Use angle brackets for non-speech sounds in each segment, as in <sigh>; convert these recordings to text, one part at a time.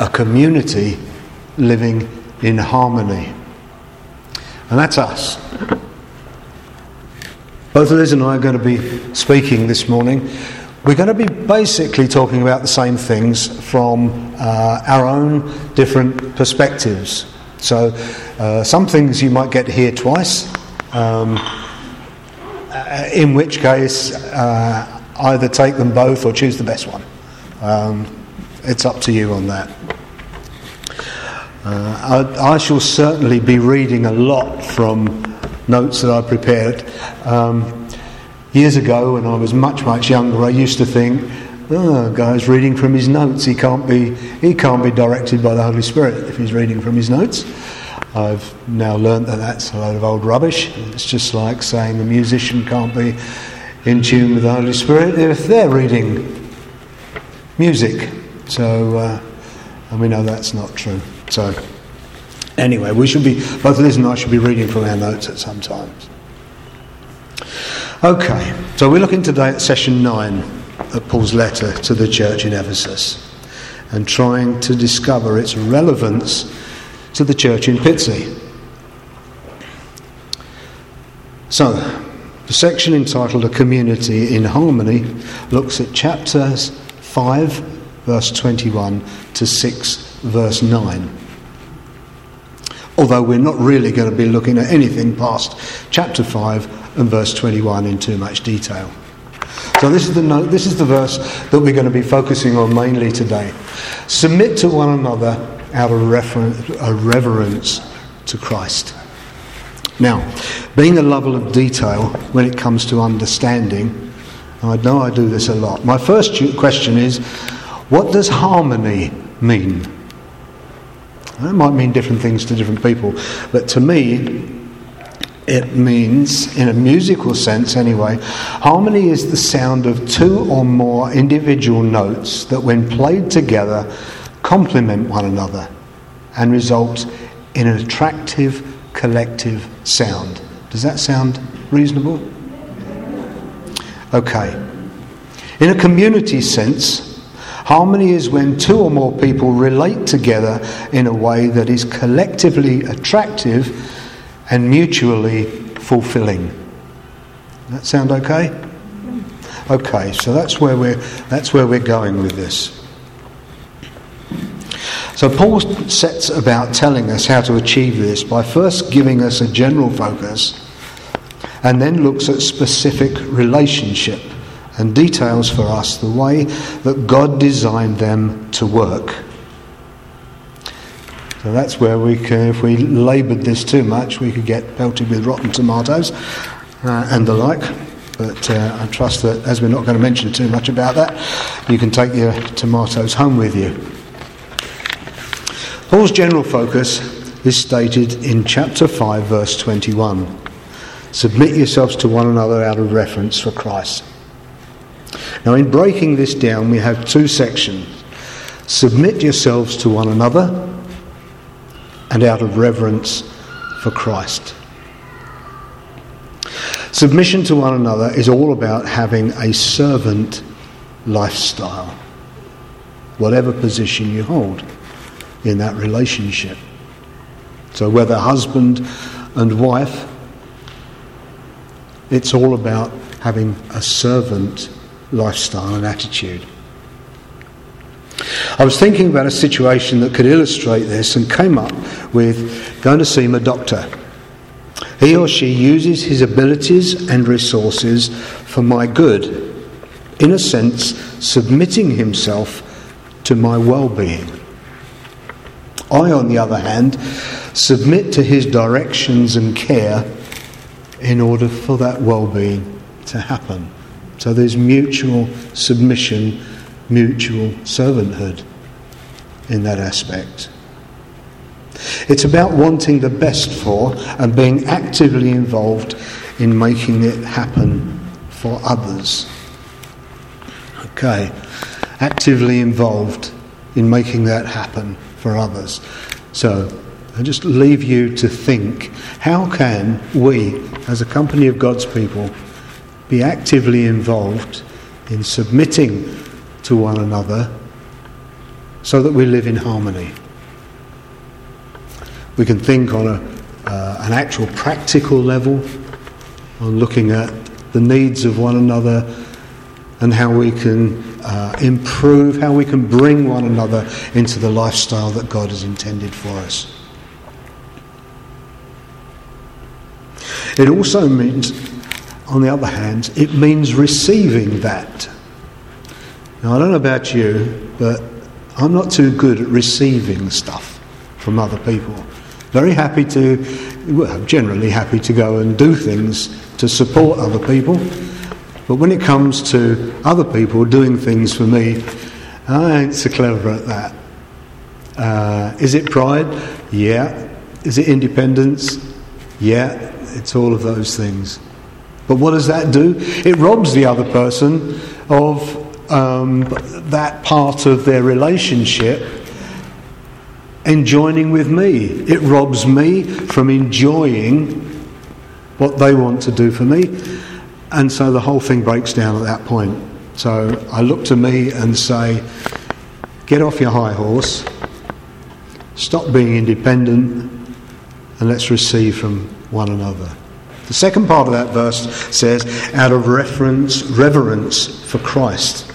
a community living in harmony. And that's us. Both Liz and I are going to be speaking this morning. We're going to be basically talking about the same things from uh, our own different perspectives. So, uh, some things you might get to hear twice, um, uh, in which case, uh, either take them both or choose the best one. Um, it's up to you on that. Uh, I, I, shall certainly be reading a lot from notes that I prepared. Um, years ago, when I was much, much younger, I used to think, oh, guy's reading from his notes. He can't be, he can't be directed by the Holy Spirit if he's reading from his notes. I've now learnt that that's a load of old rubbish. It's just like saying a musician can't be in tune with the Holy Spirit if they're reading music. So, uh, and we know that's not true. So, anyway, we should be, both Liz and I should be reading from our notes at some times. Okay, so we're looking today at session 9 of Paul's letter to the church in Ephesus and trying to discover its relevance to the church in Pitsea. So, the section entitled A Community in Harmony looks at chapters 5, verse 21 to 6, verse 9 although we're not really going to be looking at anything past chapter 5 and verse 21 in too much detail. So this is the note, this is the verse that we're going to be focusing on mainly today. Submit to one another out of reverence to Christ. Now, being a lover of detail when it comes to understanding, I know I do this a lot. My first question is, what does harmony mean? It might mean different things to different people, but to me, it means, in a musical sense anyway, harmony is the sound of two or more individual notes that, when played together, complement one another and result in an attractive collective sound. Does that sound reasonable? Okay. In a community sense, Harmony is when two or more people relate together in a way that is collectively attractive and mutually fulfilling. That sound okay? Okay, so that's where we're that's where we're going with this. So Paul sets about telling us how to achieve this by first giving us a general focus and then looks at specific relationship and details for us the way that God designed them to work. So that's where we can, if we laboured this too much, we could get pelted with rotten tomatoes uh, and the like. But uh, I trust that as we're not going to mention too much about that, you can take your tomatoes home with you. Paul's general focus is stated in chapter 5, verse 21. Submit yourselves to one another out of reverence for Christ. Now, in breaking this down, we have two sections submit yourselves to one another and out of reverence for Christ. Submission to one another is all about having a servant lifestyle, whatever position you hold in that relationship. So, whether husband and wife, it's all about having a servant lifestyle and attitude. I was thinking about a situation that could illustrate this and came up with going to see my doctor. He or she uses his abilities and resources for my good, in a sense, submitting himself to my well being. I, on the other hand, submit to his directions and care in order for that well being to happen. So there's mutual submission, mutual servanthood in that aspect. It's about wanting the best for and being actively involved in making it happen for others. Okay, actively involved in making that happen for others. So I just leave you to think how can we, as a company of God's people, be actively involved in submitting to one another so that we live in harmony. We can think on a, uh, an actual practical level, on looking at the needs of one another and how we can uh, improve, how we can bring one another into the lifestyle that God has intended for us. It also means, on the other hand, it means receiving that. Now, I don't know about you, but I'm not too good at receiving stuff from other people. Very happy to, well, generally happy to go and do things to support other people. But when it comes to other people doing things for me, I ain't so clever at that. Uh, is it pride? Yeah. Is it independence? Yeah. It's all of those things. But what does that do? It robs the other person of um, that part of their relationship and joining with me. It robs me from enjoying what they want to do for me. And so the whole thing breaks down at that point. So I look to me and say, get off your high horse, stop being independent, and let's receive from one another. The second part of that verse says, out of reference, reverence for Christ.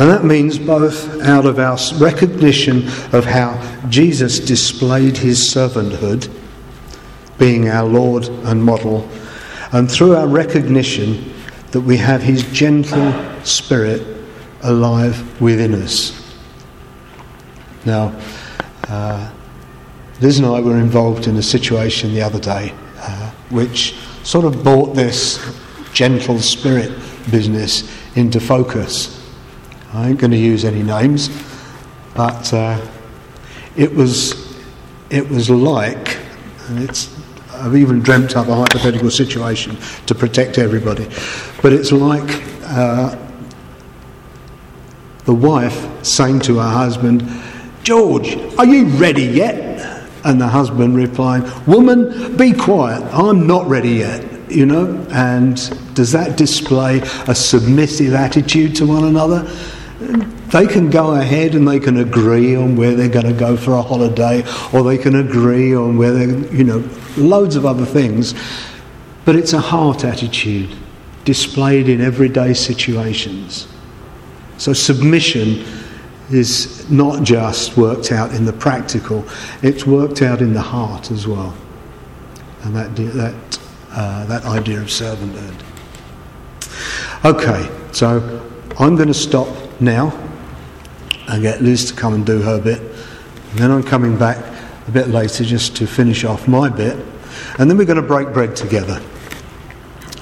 And that means both out of our recognition of how Jesus displayed his servanthood, being our Lord and model, and through our recognition that we have his gentle spirit alive within us. Now, uh, Liz and I were involved in a situation the other day uh, which sort of brought this gentle spirit business into focus. I ain't going to use any names, but uh, it was it was like, and it's I've even dreamt up a hypothetical situation to protect everybody, but it's like uh, the wife saying to her husband, "George, are you ready yet?" And the husband replying, "Woman, be quiet. I'm not ready yet." You know, and does that display a submissive attitude to one another? they can go ahead and they can agree on where they're going to go for a holiday, or they can agree on where they're, you know, loads of other things. But it's a heart attitude displayed in everyday situations. So submission is not just worked out in the practical, it's worked out in the heart as well. And that, that, uh, that idea of servanthood. Okay, so I'm going to stop now and get Liz to come and do her bit. And then I'm coming back a bit later just to finish off my bit. And then we're going to break bread together.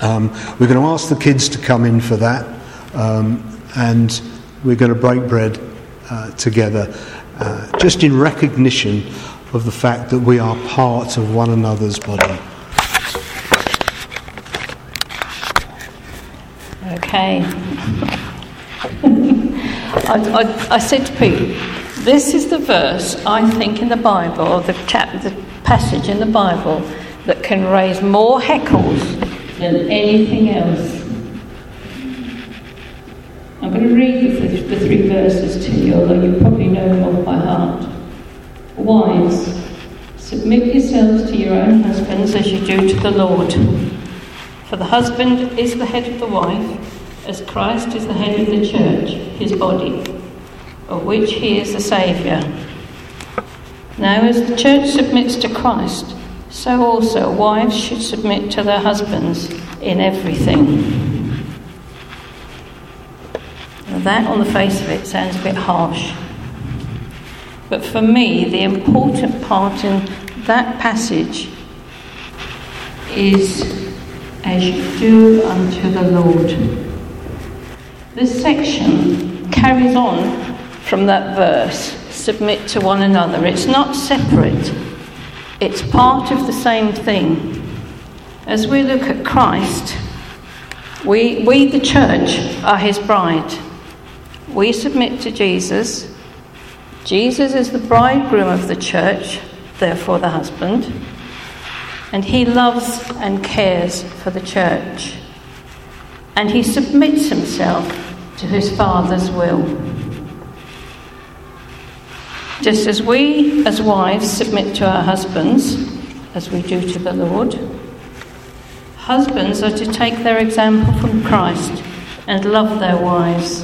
Um, we're going to ask the kids to come in for that. Um, and we're going to break bread uh, together uh, just in recognition of the fact that we are part of one another's body. Okay. <laughs> I, I, I, said to Pete, this is the verse I think in the Bible, the, chap, the passage in the Bible, that can raise more heckles than anything else. I'm going to read the, the three verses to you, although you probably know them off by heart. Wives, submit yourselves to your own husbands as you do to the Lord. For the husband is the head of the wife as Christ is the head of the church, his body, of which he is the Saviour. Now, as the church submits to Christ, so also wives should submit to their husbands in everything. Now that, on the face of it, sounds a bit harsh. But for me, the important part in that passage is as you do unto the Lord. This section carries on from that verse submit to one another. It's not separate, it's part of the same thing. As we look at Christ, we, we the church, are his bride. We submit to Jesus. Jesus is the bridegroom of the church, therefore the husband. And he loves and cares for the church. And he submits himself to his Father's will. Just as we, as wives, submit to our husbands, as we do to the Lord, husbands are to take their example from Christ and love their wives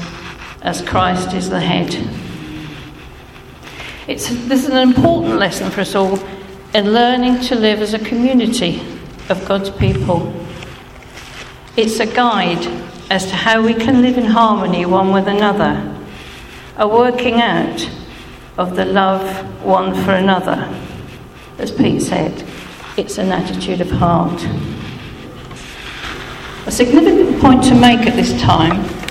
as Christ is the head. It's, this is an important lesson for us all in learning to live as a community of God's people. It's a guide as to how we can live in harmony one with another, a working out of the love one for another. As Pete said, it's an attitude of heart. A significant point to make at this time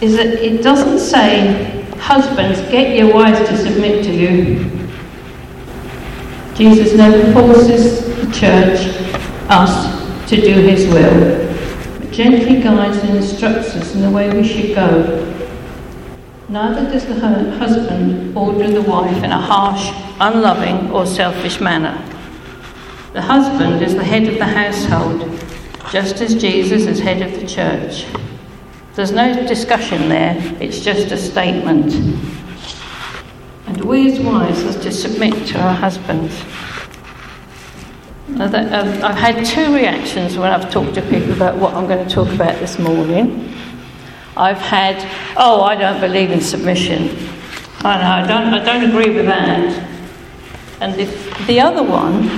is that it doesn't say, Husbands, get your wives to submit to you. Jesus never forces the church, us, to do his will, but gently guides and instructs us in the way we should go. Neither does the husband order the wife in a harsh, unloving, or selfish manner. The husband is the head of the household just as Jesus is head of the church. There's no discussion there, it's just a statement. And we as wives are to submit to our husbands. Um, I've had two reactions when I've talked to people about what I'm going to talk about this morning. I've had, oh, I don't believe in submission. I, know, I, don't, I don't agree with that. And the, the other one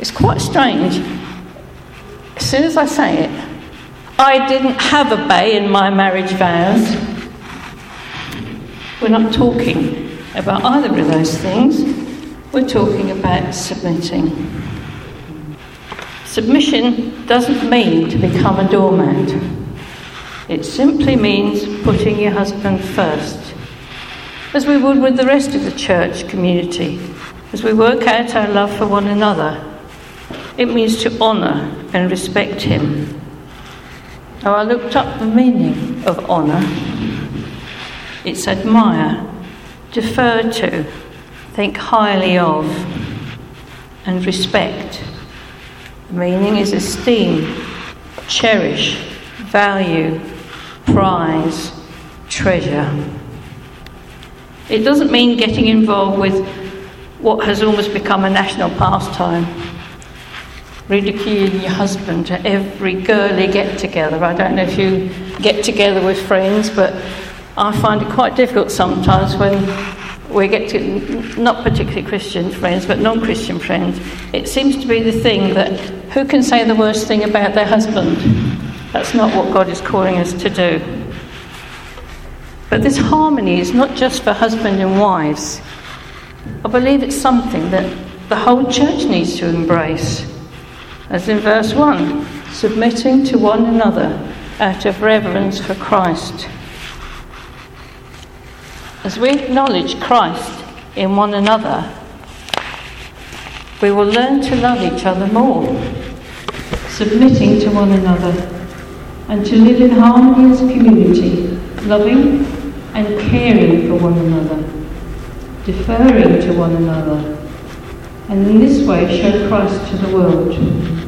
is quite strange as soon as I say it, I didn't have a bay in my marriage vows. We're not talking about either of those things. We're talking about submitting. Submission doesn't mean to become a doormat. It simply means putting your husband first, as we would with the rest of the church community, as we work out our love for one another it means to honour and respect him. Now, I looked up the meaning of honour. It's admire, defer to, think highly of, and respect. The meaning is esteem, cherish, value, prize, treasure. It doesn't mean getting involved with what has almost become a national pastime ridiculing your husband at every girly get together. I don't know if you get together with friends, but I find it quite difficult sometimes when we get to, not particularly Christian friends, but non Christian friends. It seems to be the thing that who can say the worst thing about their husband? That's not what God is calling us to do. But this harmony is not just for husband and wives. I believe it's something that the whole church needs to embrace as in verse 1, submitting to one another out of reverence for Christ. As we acknowledge Christ in one another, we will learn to love each other more, submitting to one another, and to live in harmony as a community, loving and caring for one another, deferring to one another, and in this way show Christ to the world.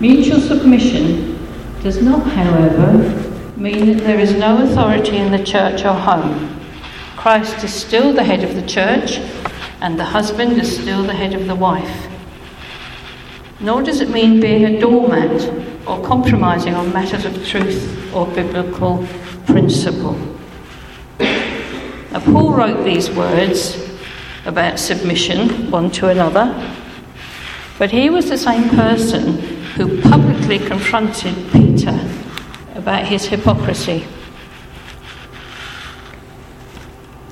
Mutual submission does not, however, mean that there is no authority in the church or home. Christ is still the head of the church, and the husband is still the head of the wife. Nor does it mean being a doormat or compromising on matters of truth or biblical principle. Now, Paul wrote these words about submission one to another, but he was the same person who publicly confronted Peter about his hypocrisy.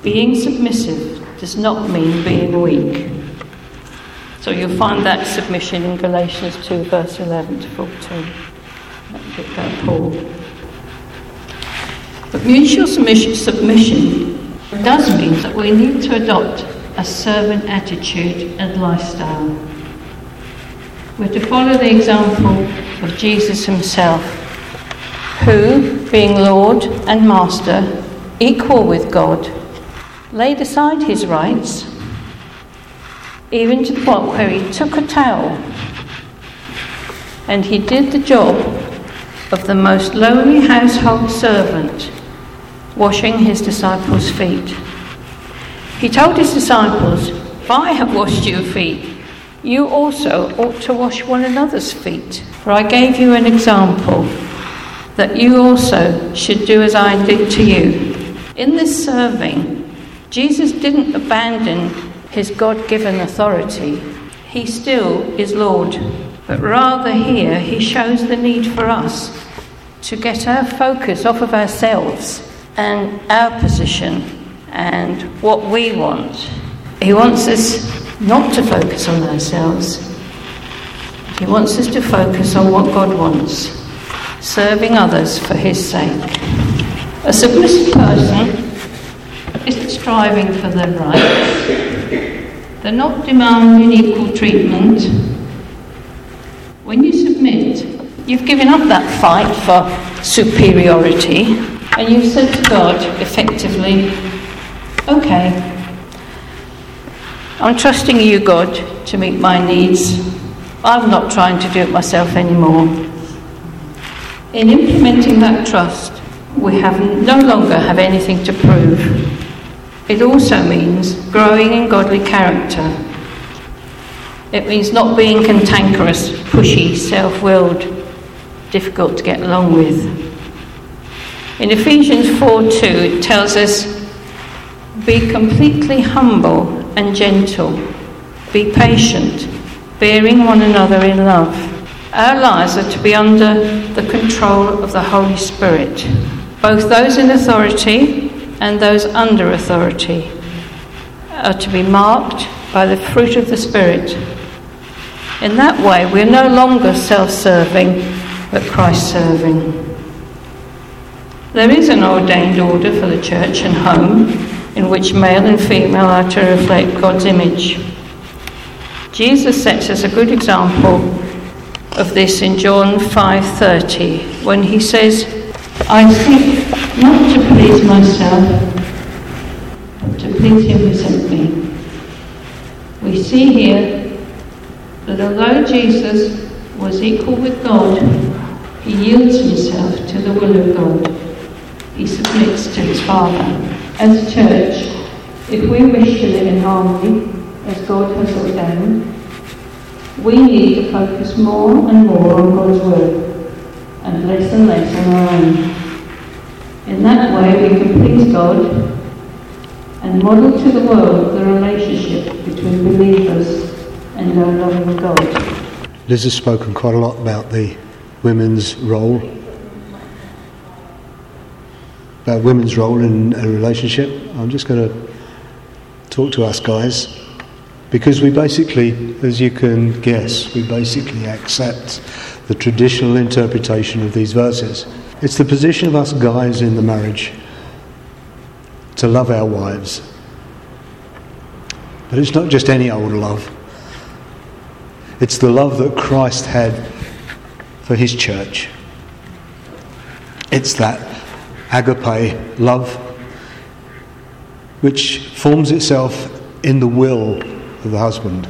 Being submissive does not mean being weak. So you'll find that submission in Galatians 2, verse 11 to 14. That Paul. But mutual submission, submission does mean that we need to adopt a servant attitude and lifestyle. We're to follow the example of Jesus himself, who, being Lord and Master, equal with God, laid aside his rights, even to the point where he took a towel and he did the job of the most lowly household servant, washing his disciples' feet. He told his disciples, If I have washed your feet, you also ought to wash one another's feet. For I gave you an example that you also should do as I did to you. In this serving, Jesus didn't abandon his God given authority, he still is Lord. But rather, here he shows the need for us to get our focus off of ourselves and our position and what we want. He wants us not to focus on ourselves, he wants us to focus on what God wants, serving others for his sake. A submissive person isn't striving for their rights. They're not demanding equal treatment. When you submit, you've given up that fight for superiority and you've said to God effectively, okay, I'm trusting you, God, to meet my needs. I'm not trying to do it myself anymore. In implementing that trust, we have no longer have anything to prove. It also means growing in godly character. It means not being cantankerous, pushy, self willed, difficult to get along with. In Ephesians 4 2, it tells us be completely humble and gentle, be patient, bearing one another in love. Our lives are to be under the control of the Holy Spirit, both those in authority and those under authority are to be marked by the fruit of the Spirit. In that way, we're no longer self serving, but Christ serving. There is an ordained order for the church and home in which male and female are to reflect God's image. Jesus sets us a good example of this in John 5:30 when he says, "I seek not to please myself, but to please him who sent me. We see here that although Jesus was equal with God, he yields himself to the will of God. He submits to his Father. As a church, if we wish to live in harmony, as God has ordained, we need to focus more and more on God's word and less and less on our own. In that way, we can please God and model to the world the relationship between believers and our loving God. Liz has spoken quite a lot about the women's role, about women's role in a relationship. I'm just going to talk to us guys because we basically, as you can guess, we basically accept the traditional interpretation of these verses. It's the position of us guys in the marriage to love our wives. But it's not just any old love, it's the love that Christ had for his church. It's that agape love which forms itself in the will of the husband.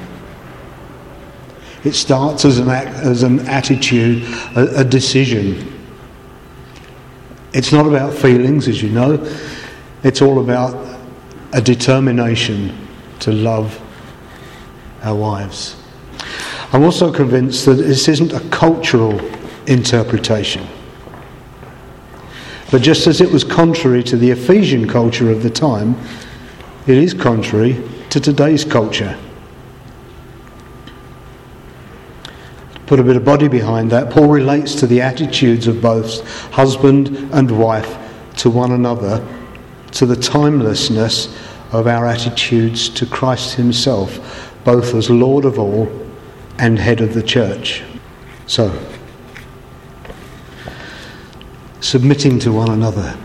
It starts as an, act, as an attitude, a, a decision it's not about feelings, as you know, it's all about a determination to love our wives. I'm also convinced that this isn't a cultural interpretation. But just as it was contrary to the Ephesian culture of the time, it is contrary to today's culture. put a bit of body behind that, Paul relates to the attitudes of both husband and wife to one another, to the timelessness of our attitudes to Christ Himself, both as Lord of all and head of the church. So, submitting to one another.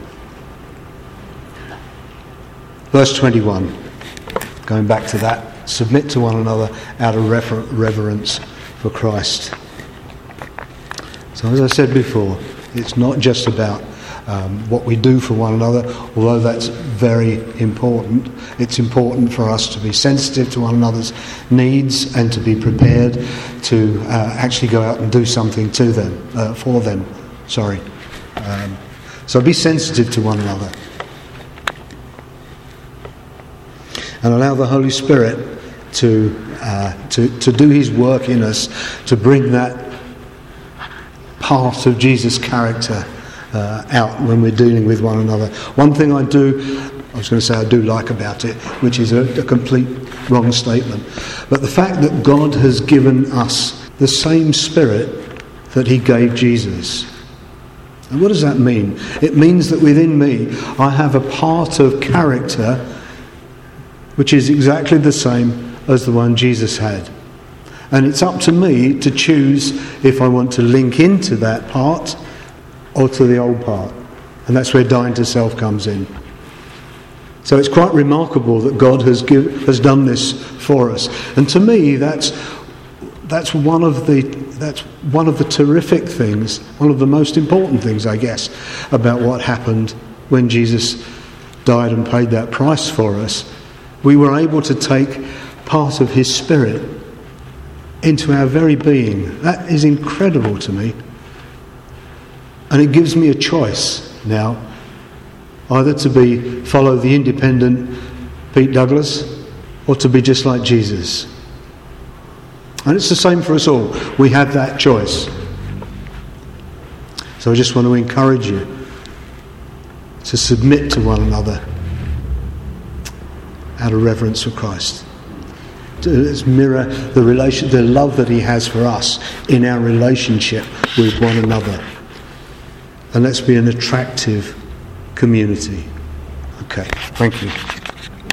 Verse 21, going back to that, submit to one another out of rever- reverence for Christ. So, as I said before, it's not just about um, what we do for one another, although that's very important. It's important for us to be sensitive to one another's needs and to be prepared to uh, actually go out and do something to them, uh, for them. Sorry. Um, so be sensitive to one another. and allow the Holy Spirit to, uh, to, to do his work in us to bring that part of Jesus' character uh, out when we're dealing with one another. One thing I do, I was going to say I do like about it, which is a, a complete wrong statement, but the fact that God has given us the same Spirit that He gave Jesus. And what does that mean? It means that within me I have a part of character which is exactly the same as the one Jesus had. And it's up to me to choose if I want to link into that part or to the old part. And that's where dying to self comes in. So it's quite remarkable that God has, give, has done this for us. And to me, that's, that's, one of the, that's one of the terrific things, one of the most important things, I guess, about what happened when Jesus died and paid that price for us. We were able to take part of his spirit into our very being. That is incredible to me. And it gives me a choice now either to be follow the independent Pete Douglas or to be just like Jesus. And it's the same for us all. We have that choice. So I just want to encourage you to submit to one another out of reverence for Christ. To mirror the relation, the love that He has for us in our relationship with one another. And let's be an attractive community. Okay, thank you.